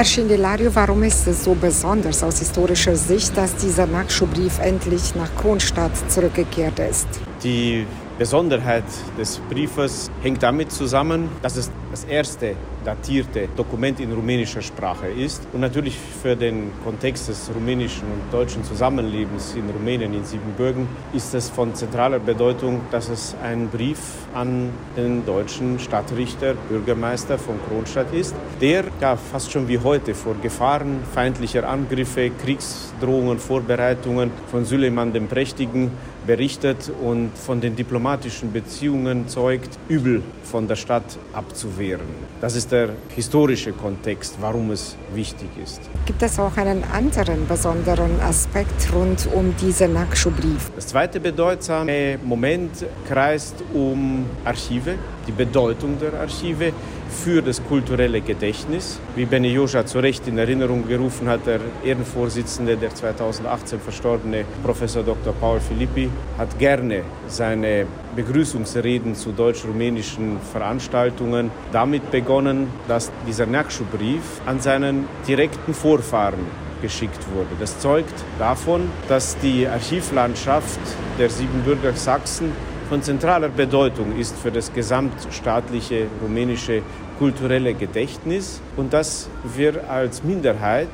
Herr Schindelario, warum ist es so besonders aus historischer Sicht, dass dieser Nachschubbrief endlich nach Kronstadt zurückgekehrt ist? Die Besonderheit des Briefes hängt damit zusammen, dass es das erste datierte Dokument in rumänischer Sprache ist und natürlich für den Kontext des rumänischen und deutschen Zusammenlebens in Rumänien in Siebenbürgen ist es von zentraler Bedeutung, dass es ein Brief an den deutschen Stadtrichter, Bürgermeister von Kronstadt ist, der ja fast schon wie heute vor Gefahren feindlicher Angriffe, Kriegsdrohungen, Vorbereitungen von Süleyman dem Prächtigen berichtet und von den diplomatischen Beziehungen zeugt, übel von der Stadt abzuwehren. Das ist der historische Kontext, warum es wichtig ist. Gibt es auch einen anderen besonderen Aspekt rund um diesen Nakschu-Brief? Das zweite bedeutsame Moment kreist um Archive, die Bedeutung der Archive für das kulturelle Gedächtnis. Wie Bene Joja zu Recht in Erinnerung gerufen hat, der Ehrenvorsitzende, der 2018 verstorbene Professor Dr. Paul Filippi, hat gerne seine Begrüßungsreden zu deutsch-rumänischen Veranstaltungen damit begonnen, dass dieser Nakschu-Brief an seinen direkten Vorfahren geschickt wurde. Das zeugt davon, dass die Archivlandschaft der Siebenbürger Sachsen von zentraler Bedeutung ist für das gesamtstaatliche rumänische kulturelle Gedächtnis und dass wir als Minderheit,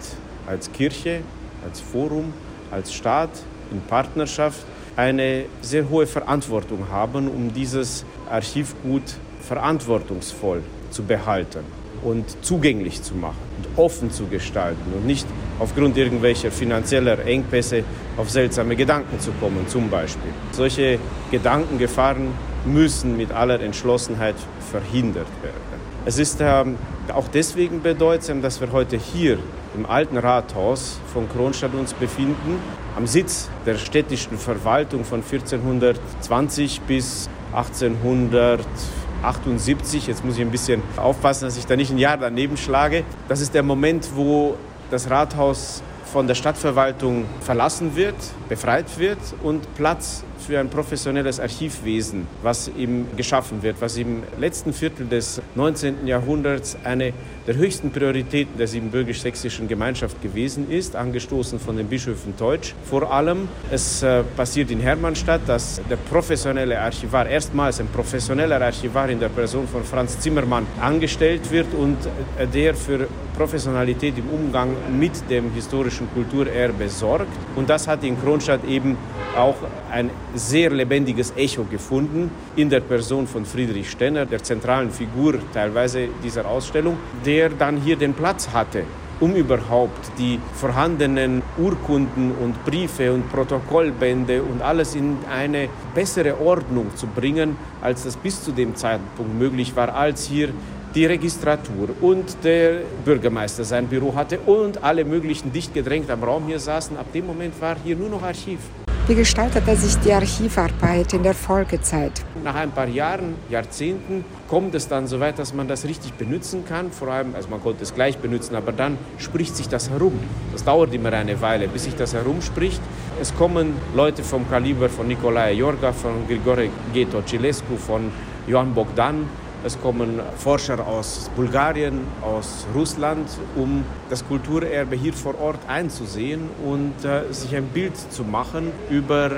als Kirche, als Forum, als Staat in Partnerschaft eine sehr hohe Verantwortung haben, um dieses Archivgut verantwortungsvoll zu behalten und zugänglich zu machen und offen zu gestalten und nicht aufgrund irgendwelcher finanzieller Engpässe auf seltsame Gedanken zu kommen, zum Beispiel. Solche Gedankengefahren müssen mit aller Entschlossenheit verhindert werden. Es ist ähm, auch deswegen bedeutsam, dass wir heute hier im alten Rathaus von Kronstadt uns befinden, am Sitz der städtischen Verwaltung von 1420 bis 1878. Jetzt muss ich ein bisschen aufpassen, dass ich da nicht ein Jahr daneben schlage. Das ist der Moment, wo das Rathaus von der Stadtverwaltung verlassen wird, befreit wird und Platz für ein professionelles Archivwesen, was ihm geschaffen wird, was im letzten Viertel des 19. Jahrhunderts eine der höchsten Prioritäten der siebenbürgisch-sächsischen Gemeinschaft gewesen ist, angestoßen von den Bischöfen Teutsch. Vor allem, es äh, passiert in Hermannstadt, dass der professionelle Archivar, erstmals ein professioneller Archivar in der Person von Franz Zimmermann angestellt wird und äh, der für Professionalität im Umgang mit dem historischen Kulturerbe sorgt. Und das hat in Kronstadt eben auch ein sehr lebendiges Echo gefunden in der Person von Friedrich Stenner, der zentralen Figur teilweise dieser Ausstellung, der dann hier den Platz hatte um überhaupt die vorhandenen Urkunden und Briefe und Protokollbände und alles in eine bessere Ordnung zu bringen, als das bis zu dem Zeitpunkt möglich war, als hier die Registratur und der Bürgermeister sein Büro hatte und alle möglichen dicht gedrängt am Raum hier saßen. Ab dem Moment war hier nur noch Archiv. Wie gestaltete sich die Archivarbeit in der Folgezeit? Nach ein paar Jahren, Jahrzehnten kommt es dann so weit, dass man das richtig benutzen kann. Vor allem, also man konnte es gleich benutzen, aber dann spricht sich das herum. Das dauert immer eine Weile, bis sich das herumspricht. Es kommen Leute vom Kaliber von Nicolae Jorga, von Grigore Geto Cilescu, von Johann Bogdan, es kommen Forscher aus Bulgarien, aus Russland, um das Kulturerbe hier vor Ort einzusehen und äh, sich ein Bild zu machen über,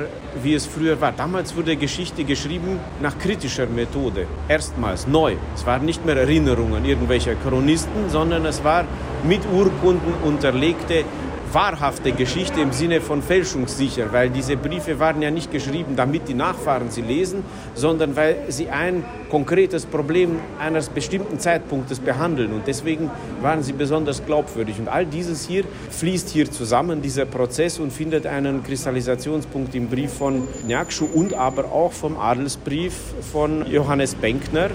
wie es früher war. Damals wurde Geschichte geschrieben nach kritischer Methode. Erstmals neu. Es waren nicht mehr Erinnerungen irgendwelcher Chronisten, sondern es war mit Urkunden unterlegte wahrhafte Geschichte im Sinne von fälschungssicher, weil diese Briefe waren ja nicht geschrieben, damit die Nachfahren sie lesen, sondern weil sie ein konkretes Problem eines bestimmten Zeitpunktes behandeln und deswegen waren sie besonders glaubwürdig. Und all dieses hier fließt hier zusammen, dieser Prozess und findet einen Kristallisationspunkt im Brief von Nyakshu und aber auch vom Adelsbrief von Johannes Benkner,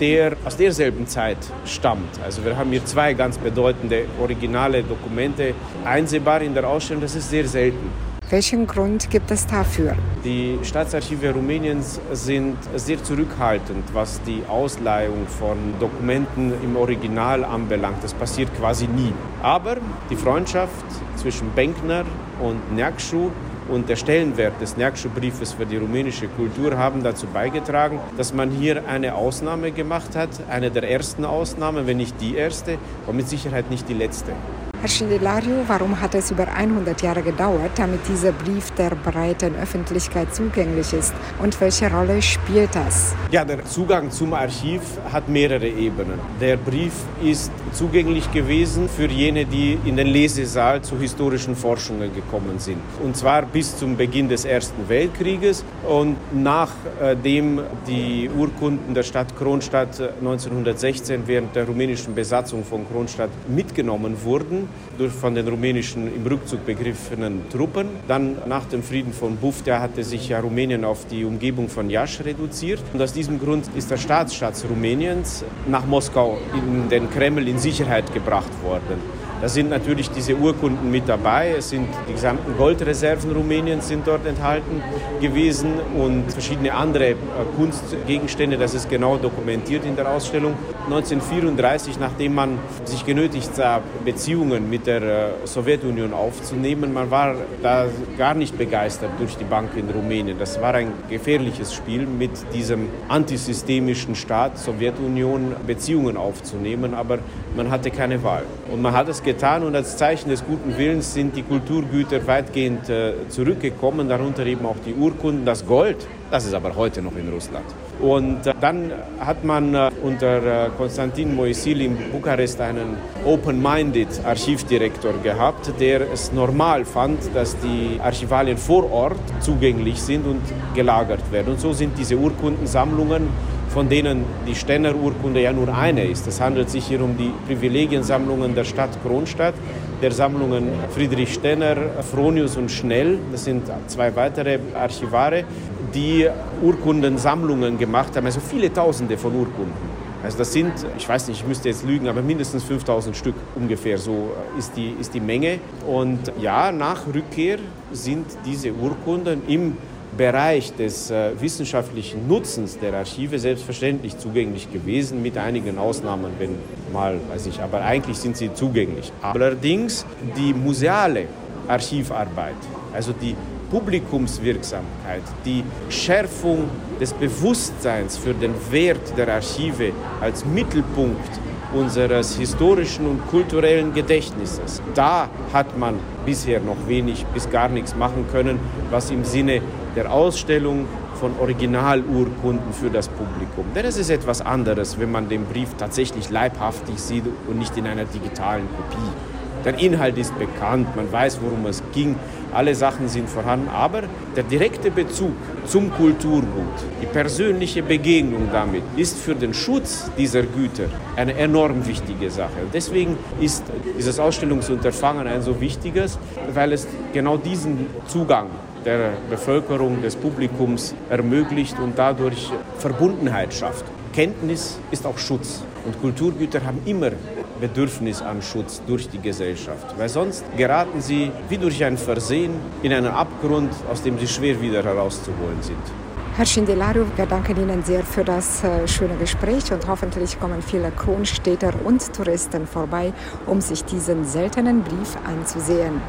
der aus derselben Zeit stammt. Also wir haben hier zwei ganz bedeutende originale Dokumente einsehbar in der Ausstellung, das ist sehr selten. Welchen Grund gibt es dafür? Die Staatsarchive Rumäniens sind sehr zurückhaltend, was die Ausleihung von Dokumenten im Original anbelangt. Das passiert quasi nie. Aber die Freundschaft zwischen Benkner und Nyakshu und der Stellenwert des Nerksche Briefes für die rumänische Kultur haben dazu beigetragen, dass man hier eine Ausnahme gemacht hat, eine der ersten Ausnahmen, wenn nicht die erste, aber mit Sicherheit nicht die letzte. Herr Schindelario, warum hat es über 100 Jahre gedauert, damit dieser Brief der breiten Öffentlichkeit zugänglich ist? Und welche Rolle spielt das? Ja, der Zugang zum Archiv hat mehrere Ebenen. Der Brief ist zugänglich gewesen für jene, die in den Lesesaal zu historischen Forschungen gekommen sind. Und zwar bis zum Beginn des Ersten Weltkrieges und nachdem die Urkunden der Stadt Kronstadt 1916 während der rumänischen Besatzung von Kronstadt mitgenommen wurden, durch von den rumänischen im Rückzug begriffenen Truppen. Dann nach dem Frieden von Buftea hatte sich ja Rumänien auf die Umgebung von Iași reduziert. Und aus diesem Grund ist der Staatsschatz Rumäniens nach Moskau in den Kreml in Sicherheit gebracht worden. Da sind natürlich diese Urkunden mit dabei. Es sind die gesamten Goldreserven Rumäniens sind dort enthalten gewesen und verschiedene andere äh, Kunstgegenstände. Das ist genau dokumentiert in der Ausstellung. 1934, nachdem man sich genötigt sah, Beziehungen mit der äh, Sowjetunion aufzunehmen, man war da gar nicht begeistert durch die Bank in Rumänien. Das war ein gefährliches Spiel, mit diesem antisystemischen Staat Sowjetunion Beziehungen aufzunehmen, aber man hatte keine Wahl. Und man hat es getan und als Zeichen des guten Willens sind die Kulturgüter weitgehend äh, zurückgekommen, darunter eben auch die Urkunden, das Gold. Das ist aber heute noch in Russland. Und äh, dann hat man äh, unter Konstantin Moisil in Bukarest einen open-minded Archivdirektor gehabt, der es normal fand, dass die Archivalien vor Ort zugänglich sind und gelagert werden. Und so sind diese Urkundensammlungen von denen die Stenner-Urkunde ja nur eine ist. Es handelt sich hier um die Privilegiensammlungen der Stadt Kronstadt, der Sammlungen Friedrich Stenner, Fronius und Schnell. Das sind zwei weitere Archivare, die Urkundensammlungen gemacht haben, also viele Tausende von Urkunden. Also das sind, ich weiß nicht, ich müsste jetzt lügen, aber mindestens 5000 Stück ungefähr, so ist die, ist die Menge. Und ja, nach Rückkehr sind diese Urkunden im Bereich des äh, wissenschaftlichen Nutzens der Archive selbstverständlich zugänglich gewesen, mit einigen Ausnahmen, wenn mal, weiß ich, aber eigentlich sind sie zugänglich. Allerdings die museale Archivarbeit, also die Publikumswirksamkeit, die Schärfung des Bewusstseins für den Wert der Archive als Mittelpunkt unseres historischen und kulturellen Gedächtnisses. Da hat man bisher noch wenig bis gar nichts machen können, was im Sinne der Ausstellung von Originalurkunden für das Publikum. Denn es ist etwas anderes, wenn man den Brief tatsächlich leibhaftig sieht und nicht in einer digitalen Kopie. Der Inhalt ist bekannt, man weiß, worum es ging, alle Sachen sind vorhanden, aber der direkte Bezug zum Kulturgut, die persönliche Begegnung damit, ist für den Schutz dieser Güter eine enorm wichtige Sache. Deswegen ist dieses Ausstellungsunterfangen ein so wichtiges, weil es genau diesen Zugang der Bevölkerung, des Publikums ermöglicht und dadurch Verbundenheit schafft. Kenntnis ist auch Schutz und Kulturgüter haben immer Bedürfnis an Schutz durch die Gesellschaft, weil sonst geraten sie wie durch ein Versehen in einen Abgrund, aus dem sie schwer wieder herauszuholen sind. Herr Schindelario, wir danken Ihnen sehr für das äh, schöne Gespräch und hoffentlich kommen viele Kronstädter und Touristen vorbei, um sich diesen seltenen Brief anzusehen.